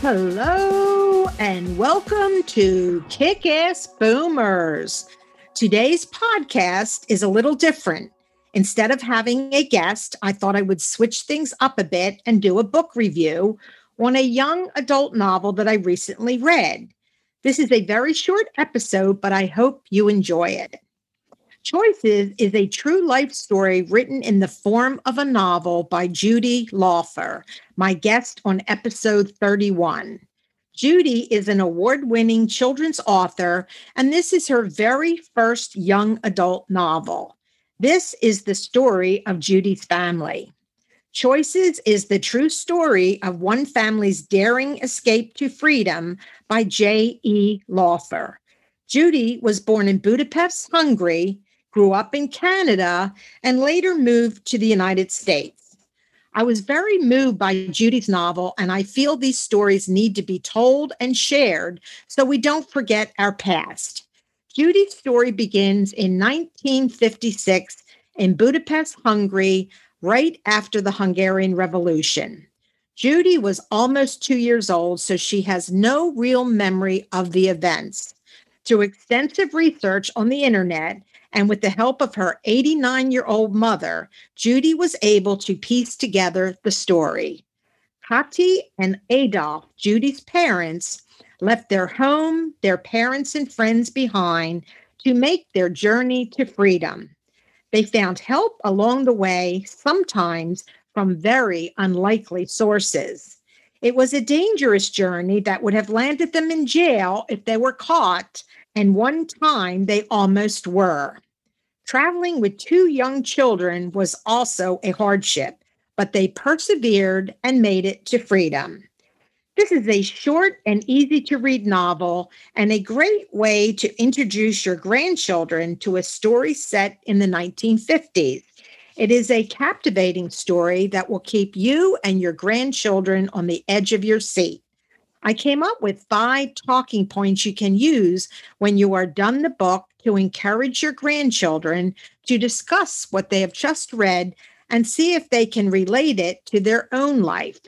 Hello and welcome to Kick Ass Boomers. Today's podcast is a little different. Instead of having a guest, I thought I would switch things up a bit and do a book review on a young adult novel that I recently read. This is a very short episode, but I hope you enjoy it. Choices is a true life story written in the form of a novel by Judy Lauther, my guest on episode 31. Judy is an award winning children's author, and this is her very first young adult novel. This is the story of Judy's family. Choices is the true story of one family's daring escape to freedom by J.E. Lauther. Judy was born in Budapest, Hungary, grew up in Canada, and later moved to the United States. I was very moved by Judy's novel, and I feel these stories need to be told and shared so we don't forget our past. Judy's story begins in 1956 in Budapest, Hungary, right after the Hungarian Revolution. Judy was almost two years old, so she has no real memory of the events. Through extensive research on the internet, and with the help of her 89 year old mother, Judy was able to piece together the story. Kati and Adolf, Judy's parents, left their home, their parents, and friends behind to make their journey to freedom. They found help along the way, sometimes from very unlikely sources. It was a dangerous journey that would have landed them in jail if they were caught, and one time they almost were. Traveling with two young children was also a hardship, but they persevered and made it to freedom. This is a short and easy to read novel and a great way to introduce your grandchildren to a story set in the 1950s. It is a captivating story that will keep you and your grandchildren on the edge of your seat. I came up with five talking points you can use when you are done the book to encourage your grandchildren to discuss what they have just read and see if they can relate it to their own life.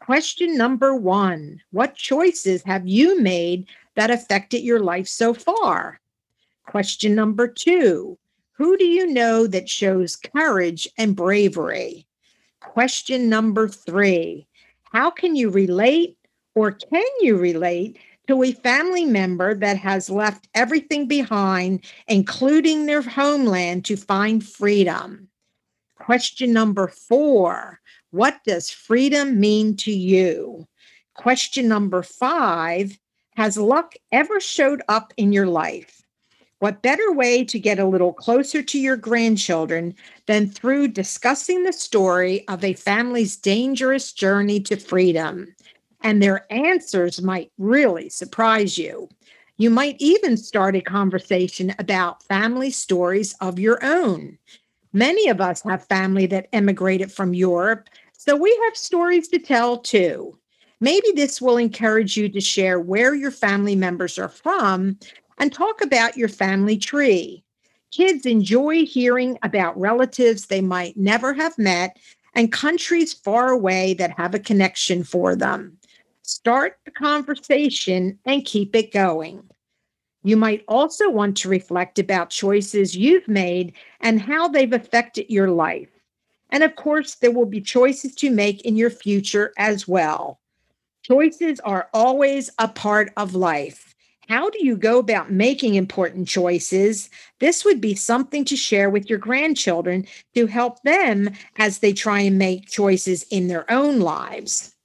Question number one What choices have you made that affected your life so far? Question number two Who do you know that shows courage and bravery? Question number three How can you relate or can you relate to a family member that has left everything behind, including their homeland, to find freedom? Question number four What does freedom mean to you? Question number five Has luck ever showed up in your life? What better way to get a little closer to your grandchildren than through discussing the story of a family's dangerous journey to freedom? And their answers might really surprise you. You might even start a conversation about family stories of your own. Many of us have family that emigrated from Europe, so we have stories to tell too. Maybe this will encourage you to share where your family members are from and talk about your family tree. Kids enjoy hearing about relatives they might never have met and countries far away that have a connection for them. Start the conversation and keep it going. You might also want to reflect about choices you've made and how they've affected your life. And of course, there will be choices to make in your future as well. Choices are always a part of life. How do you go about making important choices? This would be something to share with your grandchildren to help them as they try and make choices in their own lives.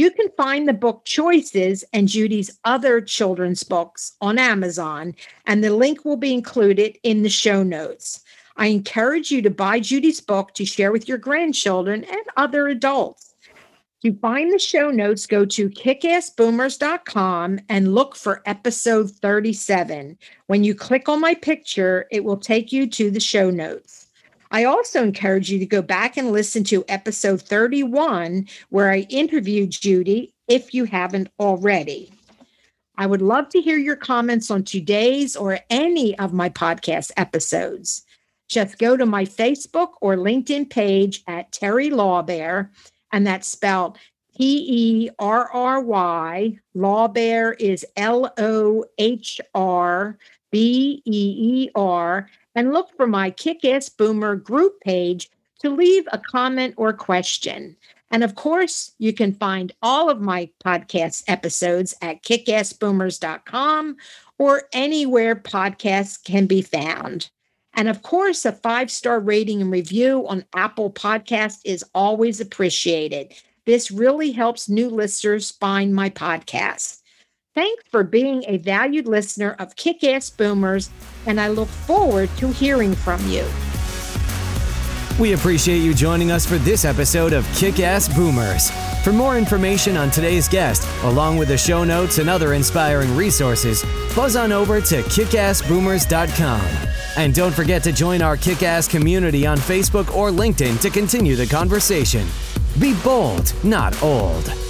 You can find the book Choices and Judy's other children's books on Amazon, and the link will be included in the show notes. I encourage you to buy Judy's book to share with your grandchildren and other adults. To find the show notes, go to kickassboomers.com and look for episode 37. When you click on my picture, it will take you to the show notes. I also encourage you to go back and listen to episode 31, where I interviewed Judy, if you haven't already. I would love to hear your comments on today's or any of my podcast episodes. Just go to my Facebook or LinkedIn page at Terry Lohrbeer and that's spelled T E R R Y. Lohrbeer is L O H R B E E R. And look for my Kick Ass Boomer group page to leave a comment or question. And of course, you can find all of my podcast episodes at kickassboomers.com or anywhere podcasts can be found. And of course, a five star rating and review on Apple Podcast is always appreciated. This really helps new listeners find my podcast. Thanks for being a valued listener of Kick Ass Boomers, and I look forward to hearing from you. We appreciate you joining us for this episode of Kick Ass Boomers. For more information on today's guest, along with the show notes and other inspiring resources, buzz on over to kickassboomers.com. And don't forget to join our kick ass community on Facebook or LinkedIn to continue the conversation. Be bold, not old.